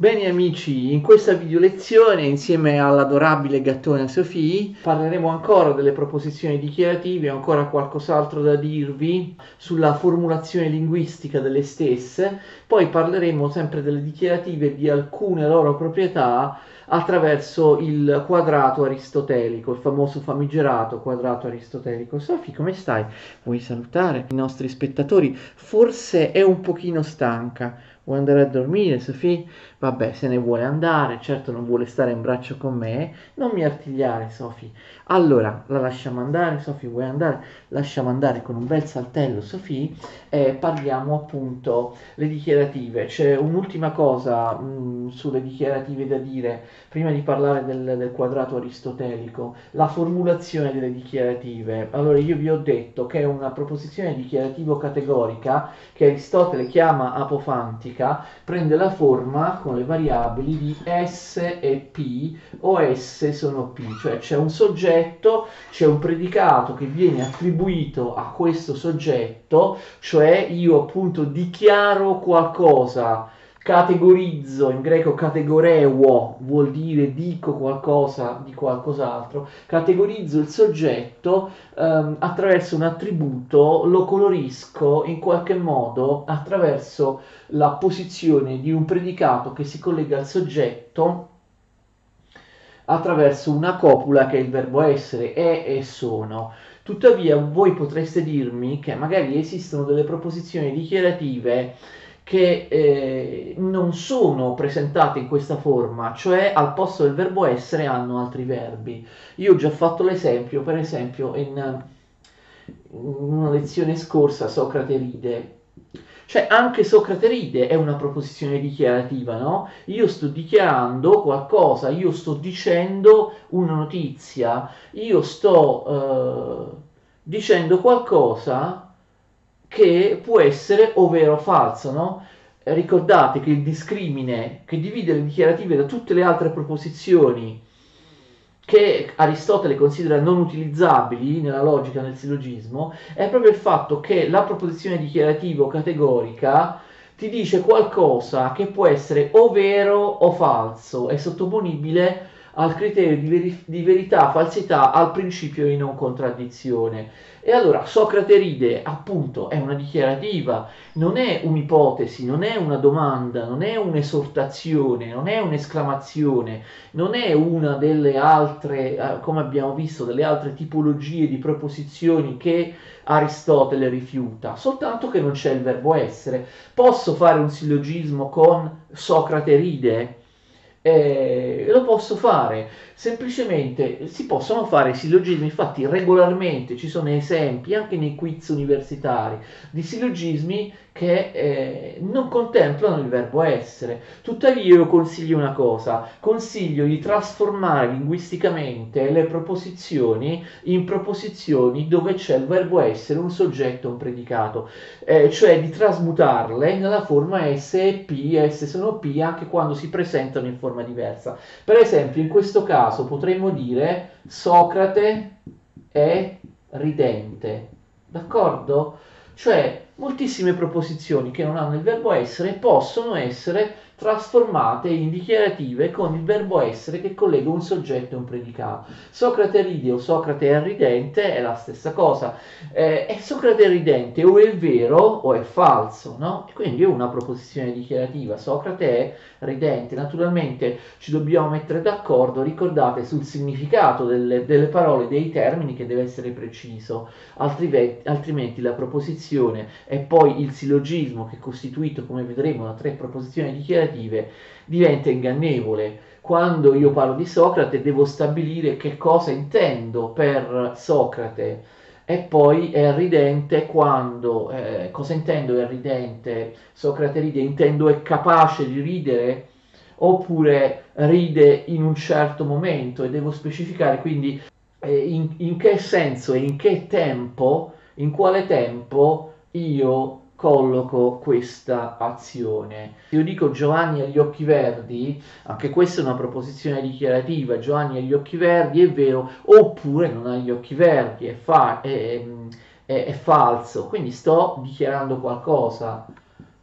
Bene amici, in questa video lezione insieme all'adorabile gattona Sofì parleremo ancora delle proposizioni dichiarative, ancora qualcos'altro da dirvi sulla formulazione linguistica delle stesse, poi parleremo sempre delle dichiarative di alcune loro proprietà attraverso il quadrato aristotelico, il famoso famigerato quadrato aristotelico. Sofì, come stai? Vuoi salutare i nostri spettatori? Forse è un pochino stanca Vuoi andare a dormire, Sofì? Vabbè, se ne vuole andare, certo non vuole stare in braccio con me. Non mi artigliare, Sofì. Allora, la lasciamo andare, Sofì, vuoi andare? Lasciamo andare con un bel saltello, Sofì, e parliamo appunto le dichiarative. C'è un'ultima cosa mh, mm, sulle dichiarative da dire, prima di parlare del, del quadrato aristotelico, la formulazione delle dichiarative. Allora, io vi ho detto che è una proposizione dichiarativo-categorica che Aristotele chiama apofantica, matematica prende la forma con le variabili di S e P o S sono P, cioè c'è un soggetto, c'è un predicato che viene attribuito a questo soggetto, cioè io appunto dichiaro qualcosa categorizzo, in greco categoreo vuol dire dico qualcosa di qualcos'altro, categorizzo il soggetto ehm, attraverso un attributo, lo colorisco in qualche modo attraverso la posizione di un predicato che si collega al soggetto attraverso una copula che è il verbo essere, è e sono. Tuttavia voi potreste dirmi che magari esistono delle proposizioni dichiarative che eh, non sono presentate in questa forma, cioè al posto del verbo essere hanno altri verbi. Io ho già fatto l'esempio, per esempio in, in una lezione scorsa Socrate ride. Cioè anche Socrate ride è una proposizione dichiarativa, no? Io sto dichiarando qualcosa, io sto dicendo una notizia, io sto eh, dicendo qualcosa che può essere o vero o falso, no? Ricordate che il discrimine che divide le dichiarative da tutte le altre proposizioni che Aristotele considera non utilizzabili nella logica, nel sillogismo, è proprio il fatto che la proposizione dichiarativa o categorica ti dice qualcosa che può essere o vero o falso, è sottoponibile al criterio di, veri- di verità, falsità, al principio di non contraddizione. E allora Socrate ride, appunto, è una dichiarativa, non è un'ipotesi, non è una domanda, non è un'esortazione, non è un'esclamazione, non è una delle altre, eh, come abbiamo visto, delle altre tipologie di proposizioni che Aristotele rifiuta, soltanto che non c'è il verbo essere. Posso fare un sillogismo con Socrate ride? Eh, lo posso fare. Semplicemente si possono fare sillogismi infatti regolarmente ci sono esempi anche nei quiz universitari di sillogismi che eh, non contemplano il verbo essere. Tuttavia io consiglio una cosa. Consiglio di trasformare linguisticamente le proposizioni in proposizioni dove c'è il verbo essere un soggetto un predicato. Eh, cioè di trasmutarle nella forma S e P S sono P anche quando si presentano in forma forma diversa. Per esempio, in questo caso potremmo dire Socrate è ridente, d'accordo? Cioè, moltissime proposizioni che non hanno il verbo essere possono essere trasformate in dichiarative con il verbo essere che collega un soggetto e un predicato. Socrate ride o Socrate è ridente è la stessa cosa. Eh, è Socrate ridente o è vero o è falso, no? Quindi è una proposizione dichiarativa. Socrate è ridente. Naturalmente ci dobbiamo mettere d'accordo, ricordate, sul significato delle, delle parole, dei termini che deve essere preciso, altrimenti, altrimenti la proposizione e poi il sillogismo che è costituito, come vedremo, da tre proposizioni dichiarative negative diventa ingannevole. Quando io parlo di Socrate devo stabilire che cosa intendo per Socrate. E poi è ridente quando, eh, cosa intendo è ridente, Socrate ride, intendo è capace di ridere oppure ride in un certo momento? E devo specificare quindi eh, in, in che senso e in che tempo, in quale tempo io colloco questa azione. Io dico Giovanni ha gli occhi verdi, anche questa è una proposizione dichiarativa, Giovanni ha gli occhi verdi, è vero, oppure non ha gli occhi verdi, è, fa- è, è, è falso, quindi sto dichiarando qualcosa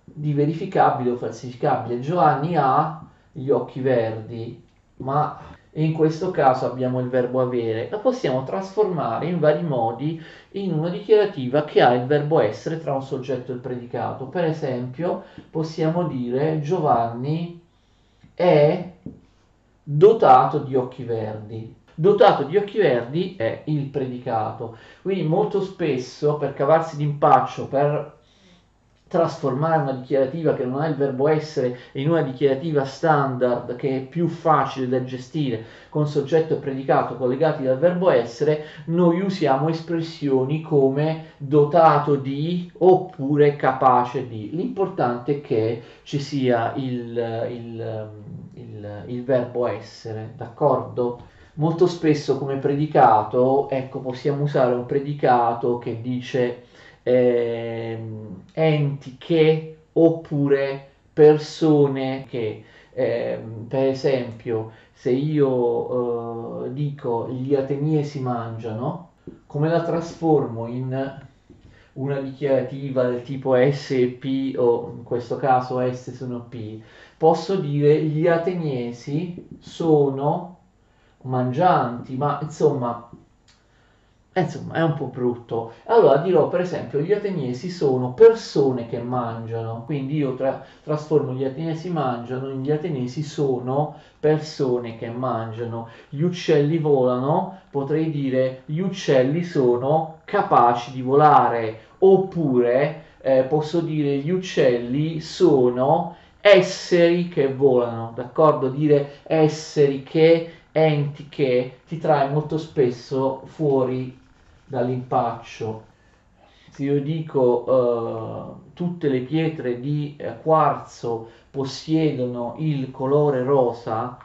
di verificabile o falsificabile. Giovanni ha gli occhi verdi, ma in questo caso abbiamo il verbo avere, la possiamo trasformare in vari modi in una dichiarativa che ha il verbo essere tra un soggetto e il predicato. Per esempio, possiamo dire Giovanni è dotato di occhi verdi. Dotato di occhi verdi è il predicato. Quindi molto spesso per cavarsi d'impaccio, per trasformare una dichiarativa che non ha il verbo essere in una dichiarativa standard che è più facile da gestire con soggetto e predicato collegati dal verbo essere, noi usiamo espressioni come dotato di oppure capace di. L'importante è che ci sia il, il, il, il verbo essere, d'accordo? Molto spesso come predicato, ecco, possiamo usare un predicato che dice eh, enti che oppure persone che, eh, per esempio, se io eh, dico gli ateniesi mangiano, come la trasformo in una dichiarativa del tipo S e P o in questo caso S sono P, posso dire gli ateniesi sono mangianti, ma insomma insomma, è un po' brutto. Allora dirò, per esempio, gli ateniesi sono persone che mangiano, quindi io tra- trasformo gli ateniesi mangiano in gli ateniesi sono persone che mangiano. Gli uccelli volano, potrei dire gli uccelli sono capaci di volare, oppure eh, posso dire gli uccelli sono esseri che volano, d'accordo? Dire esseri che enti che ti trae molto spesso fuori dall'impaccio. Se io dico uh, tutte le pietre di eh, quarzo possiedono il colore rosa,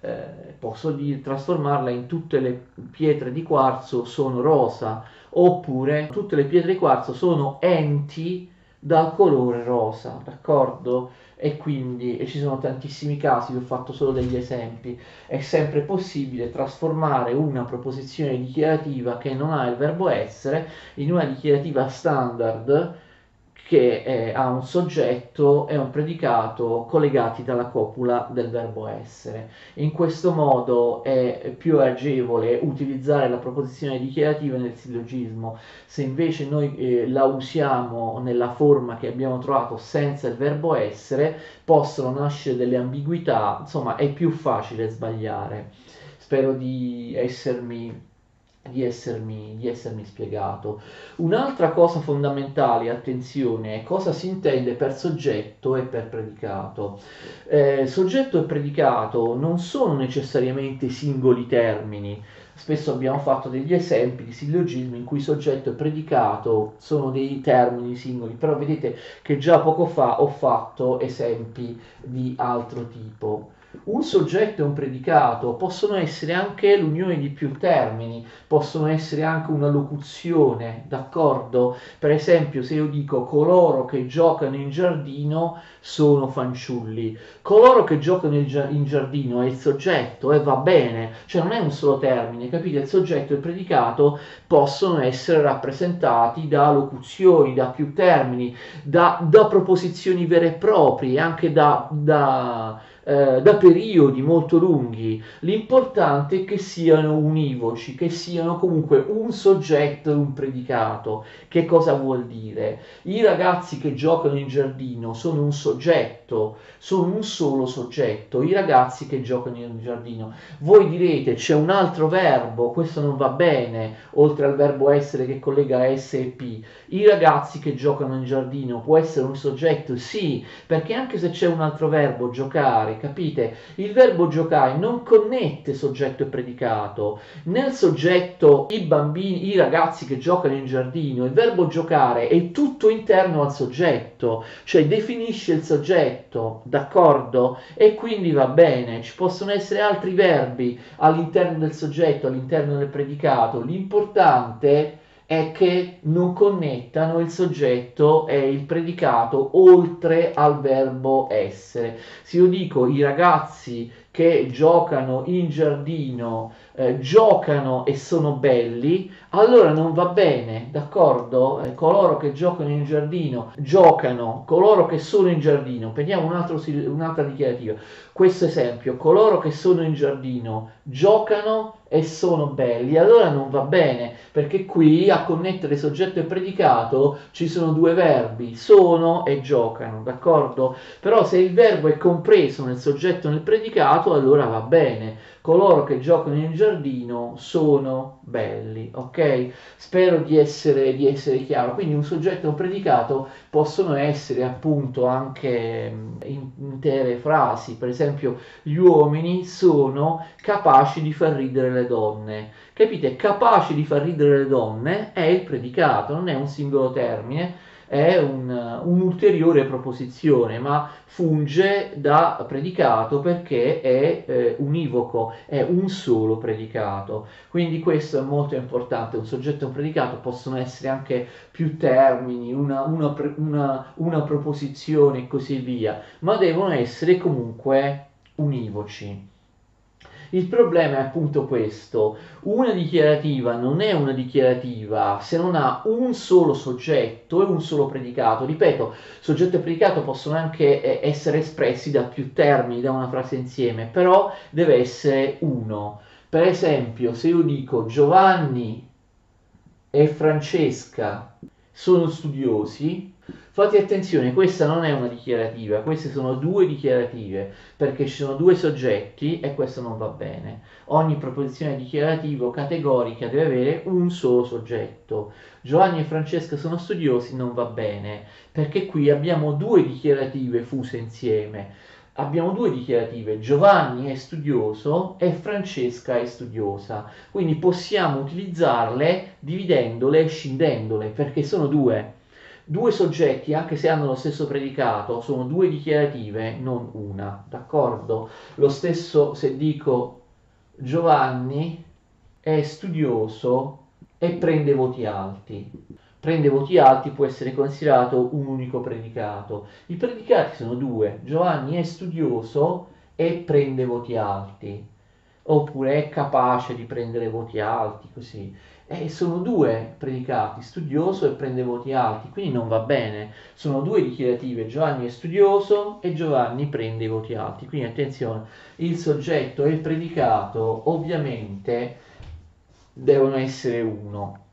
eh, posso dire, trasformarla in tutte le pietre di quarzo sono rosa, oppure tutte le pietre di quarzo sono enti dal colore rosa, d'accordo? E quindi e ci sono tantissimi casi, vi ho fatto solo degli esempi, è sempre possibile trasformare una proposizione dichiarativa che non ha il verbo essere in una dichiarativa standard che è, ha un soggetto e un predicato collegati dalla copula del verbo essere. In questo modo è più agevole utilizzare la proposizione dichiarativa nel sillogismo. Se invece noi eh, la usiamo nella forma che abbiamo trovato senza il verbo essere, possono nascere delle ambiguità, insomma è più facile sbagliare. Spero di essermi di essermi, di essermi spiegato. Un'altra cosa fondamentale, attenzione, è cosa si intende per soggetto e per predicato. Eh, soggetto e predicato non sono necessariamente singoli termini. Spesso abbiamo fatto degli esempi di sillogismi in cui soggetto e predicato sono dei termini singoli, però vedete che già poco fa ho fatto esempi di altro tipo. Un soggetto e un predicato possono essere anche l'unione di più termini, possono essere anche una locuzione, d'accordo? Per esempio, se io dico coloro che giocano in giardino sono fanciulli, coloro che giocano in giardino è il soggetto e va bene, cioè non è un solo termine, capite? Il soggetto e il predicato possono essere rappresentati da locuzioni, da più termini, da, da proposizioni vere e proprie, anche da, da eh, da periodi molto lunghi. L'importante è che siano univoci, che siano comunque un soggetto e un predicato. Che cosa vuol dire? I ragazzi che giocano in giardino sono un soggetto, sono un solo soggetto, i ragazzi che giocano in giardino. Voi direte c'è un altro verbo, questo non va bene, oltre al verbo essere che collega S e P. I ragazzi che giocano in giardino può essere un soggetto? Sì, perché anche se c'è un altro verbo, giocare, capite? Il verbo giocare non connette soggetto e predicato. Nel soggetto i bambini, i ragazzi che giocano in giardino, il verbo giocare è tutto interno al soggetto, cioè definisce il soggetto, d'accordo? E quindi va bene, ci possono essere altri verbi all'interno del soggetto, all'interno del predicato. L'importante è che non connettano il soggetto e il predicato oltre al verbo essere. Se io dico i ragazzi che giocano in giardino eh, giocano e sono belli, allora non va bene, d'accordo? Eh, coloro che giocano in giardino giocano, coloro che sono in giardino, prendiamo un altro, un'altra dichiarativa, questo esempio, coloro che sono in giardino giocano e sono belli, allora non va bene, perché qui a connettere soggetto e predicato ci sono due verbi, sono e giocano, d'accordo? Però se il verbo è compreso nel soggetto e nel predicato, allora va bene coloro che giocano in giardino sono belli, ok? Spero di essere, di essere chiaro. Quindi un soggetto e un predicato possono essere appunto anche mm, intere frasi, per esempio gli uomini sono capaci di far ridere le donne. Capite? Capaci di far ridere le donne è il predicato, non è un singolo termine è un, un'ulteriore proposizione, ma funge da predicato perché è eh, univoco, è un solo predicato. Quindi questo è molto importante, un soggetto e un predicato possono essere anche più termini, una, una, una, una proposizione e così via, ma devono essere comunque univoci. Il problema è appunto questo, una dichiarativa non è una dichiarativa se non ha un solo soggetto e un solo predicato. Ripeto, soggetto e predicato possono anche eh, essere espressi da più termini, da una frase insieme, però deve essere uno. Per esempio, se io dico Giovanni e Francesca sono studiosi, Fate attenzione, questa non è una dichiarativa, queste sono due dichiarative, perché ci sono due soggetti e questo non va bene. Ogni proposizione dichiarativa o categorica deve avere un solo soggetto. Giovanni e Francesca sono studiosi, non va bene, perché qui abbiamo due dichiarative fuse insieme. Abbiamo due dichiarative, Giovanni è studioso e Francesca è studiosa, quindi possiamo utilizzarle dividendole e scindendole, perché sono due Due soggetti, anche se hanno lo stesso predicato, sono due dichiarative, non una, d'accordo? Lo stesso se dico Giovanni è studioso e prende voti alti. Prende voti alti può essere considerato un unico predicato. I predicati sono due, Giovanni è studioso e prende voti alti, oppure è capace di prendere voti alti, così. E sono due predicati, studioso e prende voti alti, quindi non va bene. Sono due dichiarative, Giovanni è studioso e Giovanni prende i voti alti. Quindi attenzione, il soggetto e il predicato ovviamente devono essere uno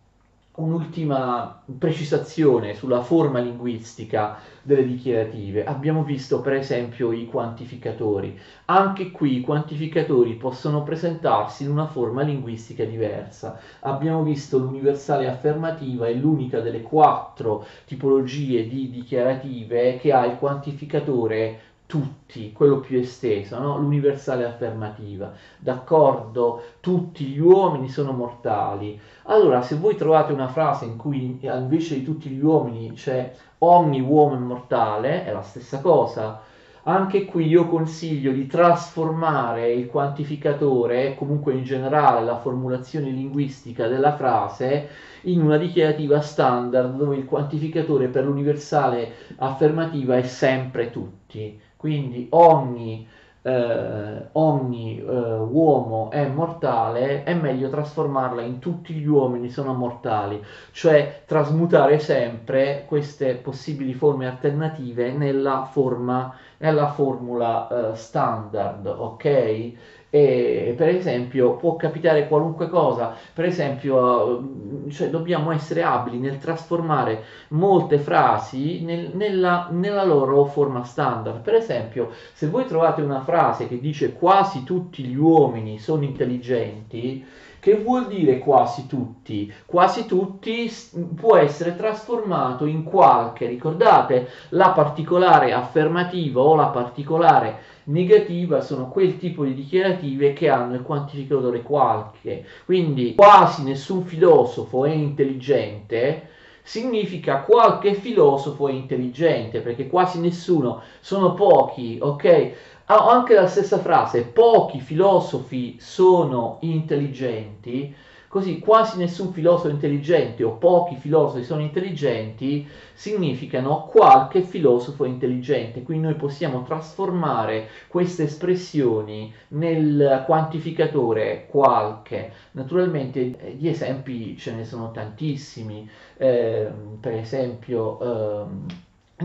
un'ultima precisazione sulla forma linguistica delle dichiarative. Abbiamo visto per esempio i quantificatori. Anche qui i quantificatori possono presentarsi in una forma linguistica diversa. Abbiamo visto l'universale affermativa è l'unica delle quattro tipologie di dichiarative che ha il quantificatore tutti, quello più esteso, no? l'universale affermativa, d'accordo, tutti gli uomini sono mortali. Allora, se voi trovate una frase in cui invece di tutti gli uomini c'è ogni uomo è mortale, è la stessa cosa. Anche qui io consiglio di trasformare il quantificatore, comunque in generale la formulazione linguistica della frase, in una dichiarativa standard dove il quantificatore per l'universale affermativa è sempre tutti quindi ogni, eh, ogni eh, uomo è mortale, è meglio trasformarla in tutti gli uomini sono mortali, cioè trasmutare sempre queste possibili forme alternative nella, forma, nella formula eh, standard, ok? E per esempio può capitare qualunque cosa, per esempio cioè, dobbiamo essere abili nel trasformare molte frasi nel, nella, nella loro forma standard. Per esempio, se voi trovate una frase che dice quasi tutti gli uomini sono intelligenti, che vuol dire quasi tutti? Quasi tutti può essere trasformato in qualche, ricordate, la particolare affermativa o la particolare negativa sono quel tipo di dichiarative che hanno il quantificatore qualche. Quindi quasi nessun filosofo è intelligente significa qualche filosofo è intelligente, perché quasi nessuno, sono pochi, ok? Ah, anche la stessa frase, pochi filosofi sono intelligenti, Così quasi nessun filosofo intelligente o pochi filosofi sono intelligenti significano qualche filosofo intelligente. Quindi noi possiamo trasformare queste espressioni nel quantificatore qualche. Naturalmente eh, gli esempi ce ne sono tantissimi, eh, per esempio eh,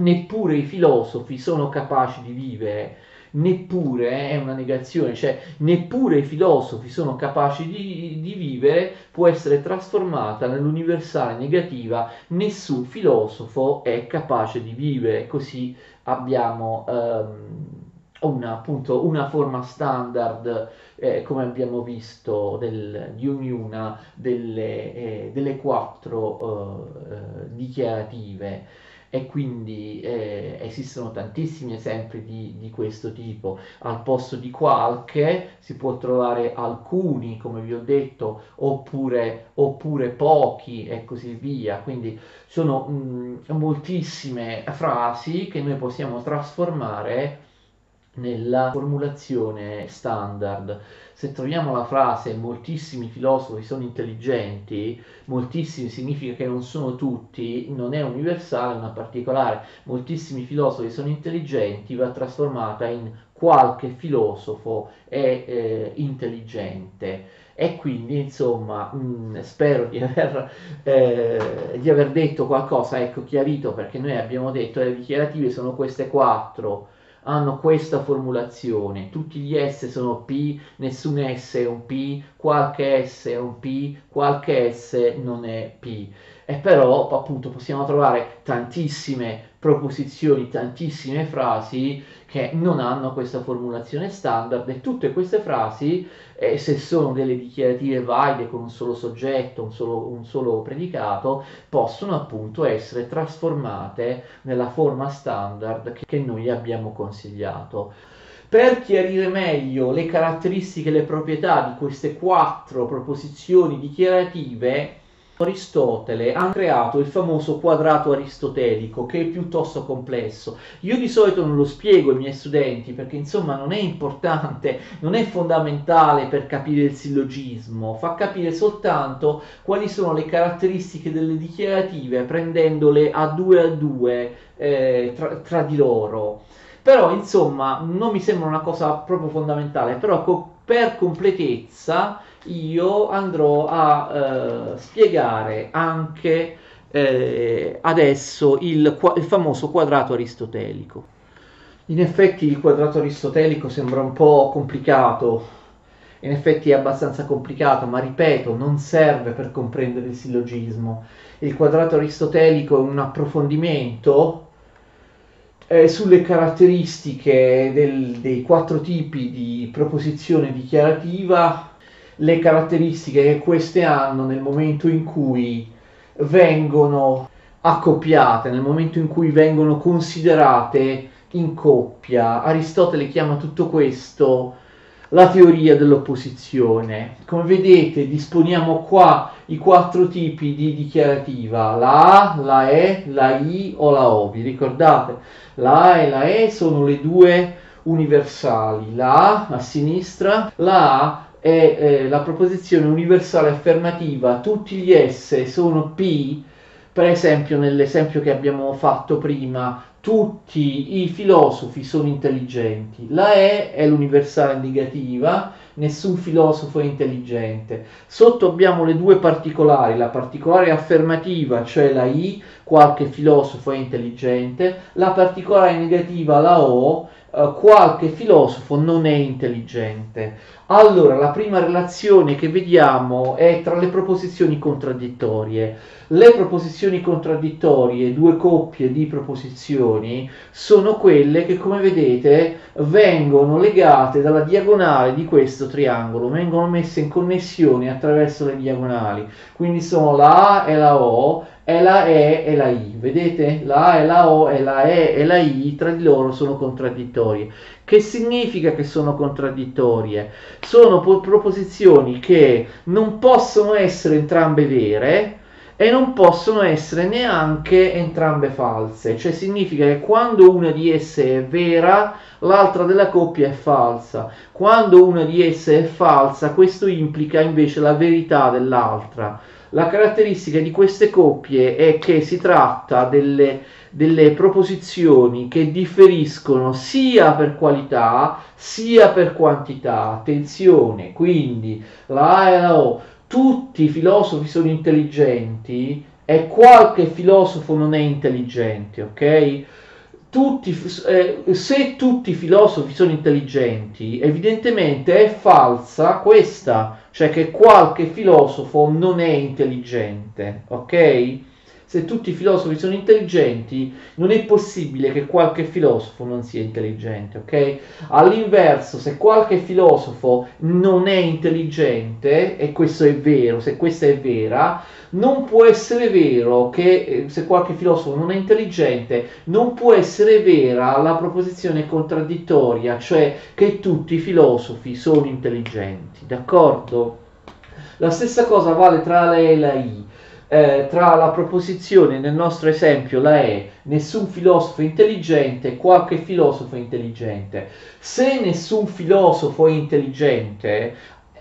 neppure i filosofi sono capaci di vivere neppure eh, è una negazione, cioè neppure i filosofi sono capaci di, di vivere, può essere trasformata nell'universale negativa, nessun filosofo è capace di vivere, così abbiamo um, una, appunto, una forma standard, eh, come abbiamo visto, del, di ognuna delle, eh, delle quattro uh, dichiarative e quindi eh, esistono tantissimi esempi di, di, questo tipo. Al posto di qualche si può trovare alcuni, come vi ho detto, oppure, oppure pochi e così via. Quindi sono mh, moltissime frasi che noi possiamo trasformare nella formulazione standard. Se troviamo la frase moltissimi filosofi sono intelligenti, moltissimi significa che non sono tutti, non è universale, una particolare. Moltissimi filosofi sono intelligenti va trasformata in qualche filosofo è eh, intelligente e quindi insomma mh, mm, spero di aver, eh, di aver detto qualcosa, ecco chiarito perché noi abbiamo detto le dichiarative sono queste quattro hanno questa formulazione, tutti gli S sono P, nessun S è un P, qualche S è un P, qualche S non è P. E però appunto possiamo trovare tantissime proposizioni, tantissime frasi che non hanno questa formulazione standard e tutte queste frasi, eh, se sono delle dichiarative valide con un solo soggetto, un solo, un solo predicato, possono appunto essere trasformate nella forma standard che, che noi abbiamo consigliato. Per chiarire meglio le caratteristiche e le proprietà di queste quattro proposizioni dichiarative, Aristotele ha creato il famoso quadrato aristotelico che è piuttosto complesso. Io di solito non lo spiego ai miei studenti perché insomma non è importante, non è fondamentale per capire il sillogismo, fa capire soltanto quali sono le caratteristiche delle dichiarative prendendole a due a due eh, tra, tra di loro. Però insomma non mi sembra una cosa proprio fondamentale, però co- per completezza io andrò a eh, spiegare anche eh, adesso il, il famoso quadrato aristotelico. In effetti il quadrato aristotelico sembra un po' complicato, in effetti è abbastanza complicato, ma ripeto, non serve per comprendere il sillogismo. Il quadrato aristotelico è un approfondimento eh, sulle caratteristiche del, dei quattro tipi di proposizione dichiarativa le caratteristiche che queste hanno nel momento in cui vengono accoppiate, nel momento in cui vengono considerate in coppia. Aristotele chiama tutto questo la teoria dell'opposizione. Come vedete disponiamo qua i quattro tipi di dichiarativa, la A, la E, la I o la O. Vi ricordate? La A e la E sono le due universali, la A a sinistra, la A è eh, la proposizione universale affermativa tutti gli S sono P, per esempio nell'esempio che abbiamo fatto prima, tutti i filosofi sono intelligenti. La E è l'universale negativa, nessun filosofo è intelligente. Sotto abbiamo le due particolari, la particolare affermativa, cioè la I, qualche filosofo è intelligente, la particolare negativa, la O, eh, qualche filosofo non è intelligente. Allora, la prima relazione che vediamo è tra le proposizioni contraddittorie. Le proposizioni contraddittorie, due coppie di proposizioni, sono quelle che, come vedete, vengono legate dalla diagonale di questo triangolo, vengono messe in connessione attraverso le diagonali. Quindi sono la A e la O e la E e la I. Vedete? La A e la O e la E e la I tra di loro sono contraddittorie. Che significa che sono contraddittorie? Sono proposizioni che non possono essere entrambe vere, e non possono essere neanche entrambe false, cioè significa che quando una di esse è vera, l'altra della coppia è falsa. Quando una di esse è falsa, questo implica invece la verità dell'altra. La caratteristica di queste coppie è che si tratta delle, delle proposizioni che differiscono sia per qualità sia per quantità. Attenzione, quindi la A e la O tutti i filosofi sono intelligenti e qualche filosofo non è intelligente, ok? Tutti, eh, se tutti i filosofi sono intelligenti, evidentemente è falsa questa, cioè che qualche filosofo non è intelligente, ok? Se tutti i filosofi sono intelligenti, non è possibile che qualche filosofo non sia intelligente, ok? All'inverso, se qualche filosofo non è intelligente, e questo è vero, se questa è vera, non può essere vero che eh, se qualche filosofo non è intelligente, non può essere vera la proposizione contraddittoria, cioè che tutti i filosofi sono intelligenti, d'accordo? La stessa cosa vale tra la E e la I eh, tra la proposizione nel nostro esempio la è nessun filosofo intelligente e qualche filosofo intelligente. Se nessun filosofo è intelligente,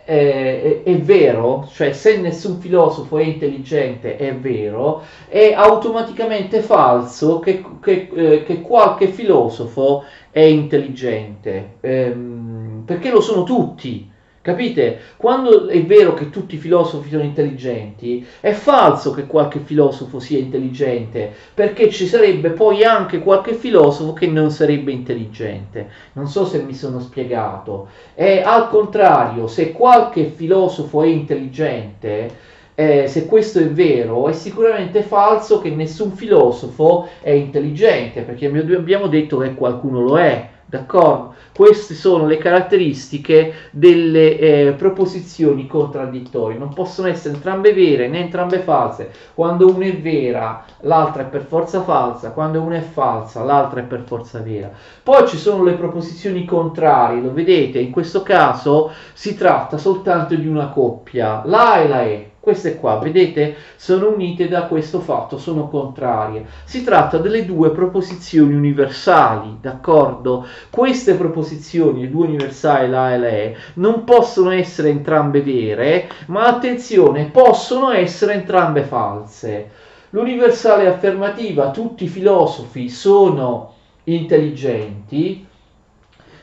eh, è, è, vero, cioè se nessun filosofo è intelligente è vero, è automaticamente falso che, che, eh, che qualche filosofo è intelligente, ehm, perché lo sono tutti. Capite? Quando è vero che tutti i filosofi sono intelligenti, è falso che qualche filosofo sia intelligente, perché ci sarebbe poi anche qualche filosofo che non sarebbe intelligente. Non so se mi sono spiegato. E al contrario, se qualche filosofo è intelligente, eh, se questo è vero, è sicuramente falso che nessun filosofo è intelligente, perché abbiamo detto che qualcuno lo è. D'accordo? Queste sono le caratteristiche delle eh, proposizioni contraddittorie. Non possono essere entrambe vere né entrambe false. Quando una è vera, l'altra è per forza falsa. Quando una è falsa, l'altra è per forza vera. Poi ci sono le proposizioni contrarie. Lo vedete? In questo caso si tratta soltanto di una coppia. La e la E queste qua, vedete, sono unite da questo fatto, sono contrarie. Si tratta delle due proposizioni universali, d'accordo? Queste proposizioni, le due universali, la e la e, non possono essere entrambe vere, ma attenzione, possono essere entrambe false. L'universale affermativa, tutti i filosofi sono intelligenti,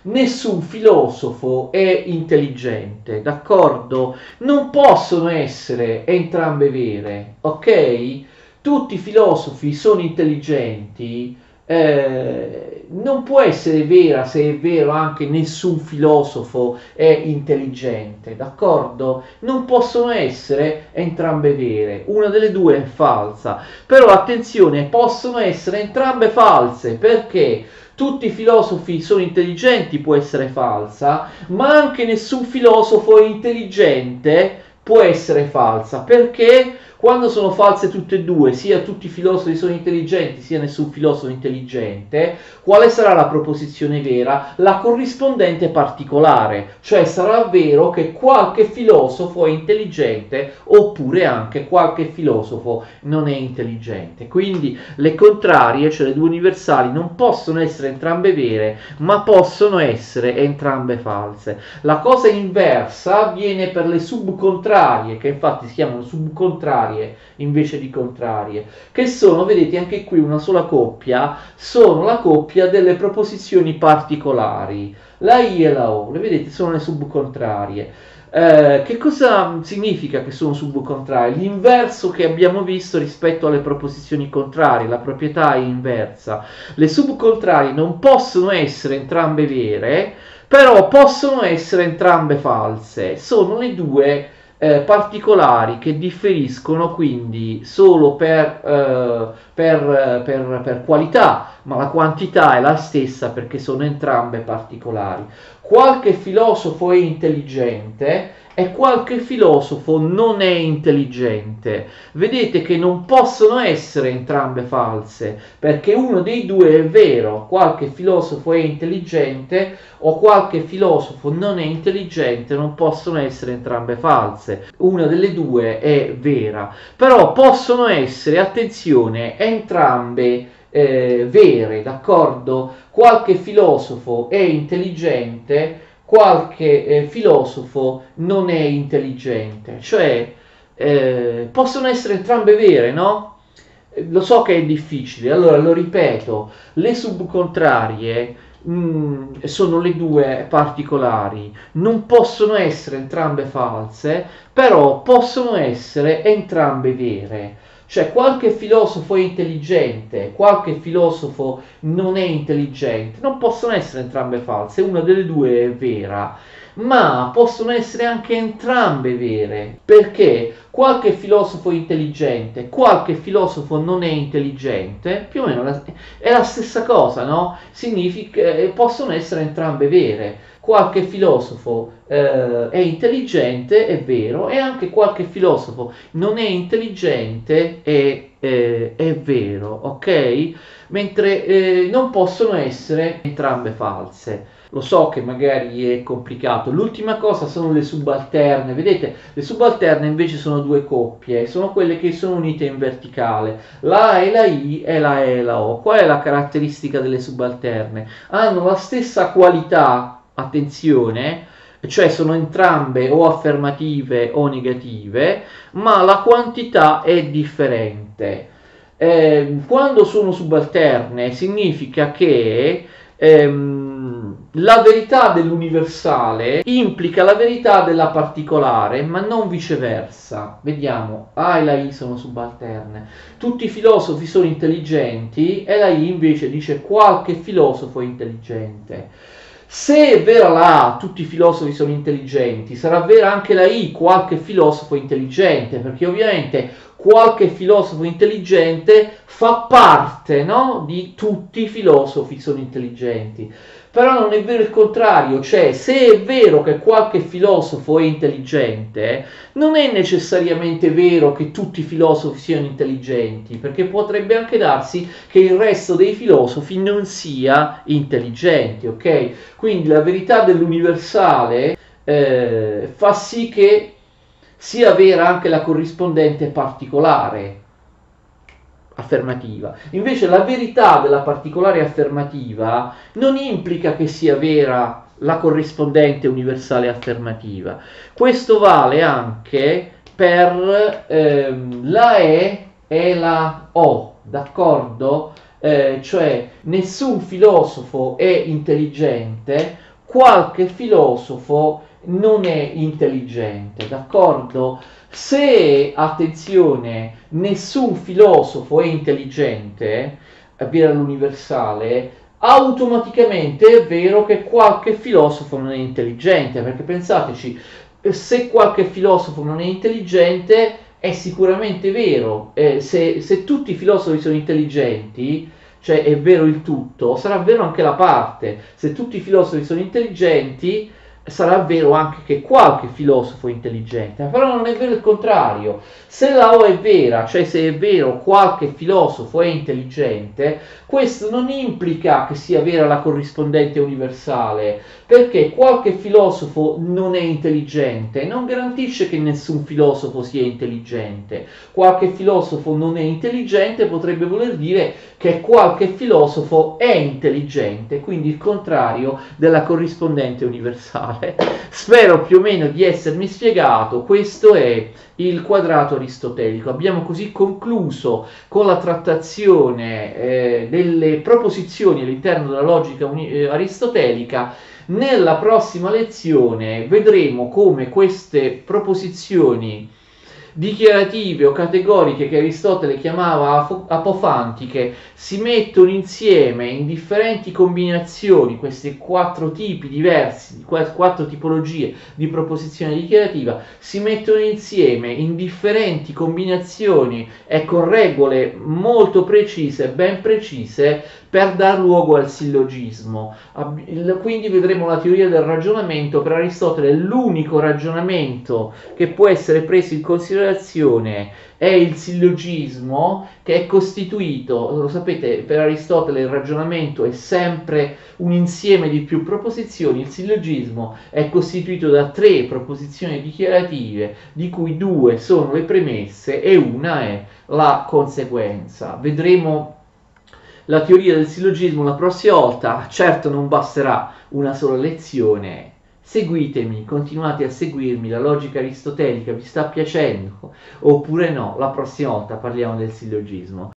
nessun filosofo è intelligente, d'accordo? Non possono essere entrambe vere, ok? Tutti i filosofi sono intelligenti, eh, non può essere vera se è vero anche nessun filosofo è intelligente, d'accordo? Non possono essere entrambe vere, una delle due è falsa, però attenzione, possono essere entrambe false, perché? Tutti i filosofi sono intelligenti può essere falsa, ma anche nessun filosofo intelligente può essere falsa. Perché? Quando sono false tutte e due, sia tutti i filosofi sono intelligenti, sia nessun filosofo intelligente, quale sarà la proposizione vera? La corrispondente particolare, cioè sarà vero che qualche filosofo è intelligente oppure anche qualche filosofo non è intelligente. Quindi le contrarie, cioè le due universali, non possono essere entrambe vere, ma possono essere entrambe false. La cosa inversa avviene per le subcontrarie, che infatti si chiamano subcontrarie contrarie invece di contrarie, che sono, vedete anche qui una sola coppia, sono la coppia delle proposizioni particolari. La I e la O, le vedete, sono le subcontrarie. Eh, che cosa significa che sono subcontrarie? L'inverso che abbiamo visto rispetto alle proposizioni contrarie, la proprietà è inversa. Le subcontrarie non possono essere entrambe vere, però possono essere entrambe false. Sono le due eh, particolari che differiscono quindi solo per, eh, per, per, per, qualità, ma la quantità è la stessa perché sono entrambe particolari. Qualche filosofo intelligente e qualche filosofo non è intelligente. Vedete che non possono essere entrambe false, perché uno dei due è vero, qualche filosofo è intelligente o qualche filosofo non è intelligente, non possono essere entrambe false. Una delle due è vera, però possono essere, attenzione, entrambe eh, vere, d'accordo? Qualche filosofo è intelligente, qualche eh, filosofo non è intelligente, cioè eh, possono essere entrambe vere, no? Lo so che è difficile, allora lo ripeto, le subcontrarie mh, mm, sono le due particolari, non possono essere entrambe false, però possono essere entrambe vere. Cioè qualche filosofo è intelligente, qualche filosofo non è intelligente, non possono essere entrambe false, una delle due è vera, ma possono essere anche entrambe vere, perché qualche filosofo è intelligente, qualche filosofo non è intelligente, più o meno è la stessa cosa, no? Significa, eh, possono essere entrambe vere qualche filosofo eh, è intelligente, è vero, e anche qualche filosofo non è intelligente, è, eh, è vero, ok? Mentre eh, non possono essere entrambe false. Lo so che magari è complicato. L'ultima cosa sono le subalterne. Vedete, le subalterne invece sono due coppie, sono quelle che sono unite in verticale. La A e la I e la E e la O. Qual è la caratteristica delle subalterne? Hanno la stessa qualità attenzione, cioè sono entrambe o affermative o negative, ma la quantità è differente. Eh, quando sono subalterne significa che ehm, la verità dell'universale implica la verità della particolare, ma non viceversa. Vediamo, A e la I sono subalterne. Tutti i filosofi sono intelligenti e la I invece dice qualche filosofo è intelligente. Se è vera la A, tutti i filosofi sono intelligenti, sarà vera anche la I, qualche filosofo intelligente, perché ovviamente qualche filosofo intelligente fa parte no, di tutti i filosofi sono intelligenti. Però non è vero il contrario, cioè se è vero che qualche filosofo è intelligente, non è necessariamente vero che tutti i filosofi siano intelligenti, perché potrebbe anche darsi che il resto dei filosofi non sia intelligente, ok? Quindi la verità dell'universale eh, fa sì che sia vera anche la corrispondente particolare affermativa. Invece la verità della particolare affermativa non implica che sia vera la corrispondente universale affermativa. Questo vale anche per ehm, la E e la O, d'accordo? Eh, cioè nessun filosofo è intelligente, qualche filosofo non è intelligente, d'accordo? Se, attenzione, nessun filosofo è intelligente, avviene all'universale, automaticamente è vero che qualche filosofo non è intelligente, perché pensateci, se qualche filosofo non è intelligente, è sicuramente vero, eh, se, se tutti i filosofi sono intelligenti, cioè è vero il tutto, sarà vero anche la parte, se tutti i filosofi sono intelligenti, sarà vero anche che qualche filosofo è intelligente, però non è vero il contrario. Se la O è vera, cioè se è vero qualche filosofo è intelligente, questo non implica che sia vera la corrispondente universale, perché qualche filosofo non è intelligente non garantisce che nessun filosofo sia intelligente. Qualche filosofo non è intelligente potrebbe voler dire che qualche filosofo è intelligente, quindi il contrario della corrispondente universale. Spero più o meno di essermi spiegato, questo è il quadrato aristotelico. Abbiamo così concluso con la trattazione eh, delle proposizioni all'interno della logica uni- eh, aristotelica. Nella prossima lezione vedremo come queste proposizioni dichiarative o categoriche che Aristotele chiamava apofantiche si mettono insieme in differenti combinazioni, questi quattro tipi diversi, quattro tipologie di proposizione dichiarativa, si mettono insieme in differenti combinazioni e con regole molto precise, ben precise, per dar luogo al sillogismo. Quindi vedremo la teoria del ragionamento per Aristotele, l'unico ragionamento che può essere preso in considerazione è il sillogismo che è costituito, lo sapete, per Aristotele il ragionamento è sempre un insieme di più proposizioni, il sillogismo è costituito da tre proposizioni dichiarative, di cui due sono le premesse e una è la conseguenza. Vedremo la teoria del sillogismo la prossima volta, certo non basterà una sola lezione. Seguitemi, continuate a seguirmi, la logica aristotelica vi sta piacendo oppure no, la prossima volta parliamo del sillogismo.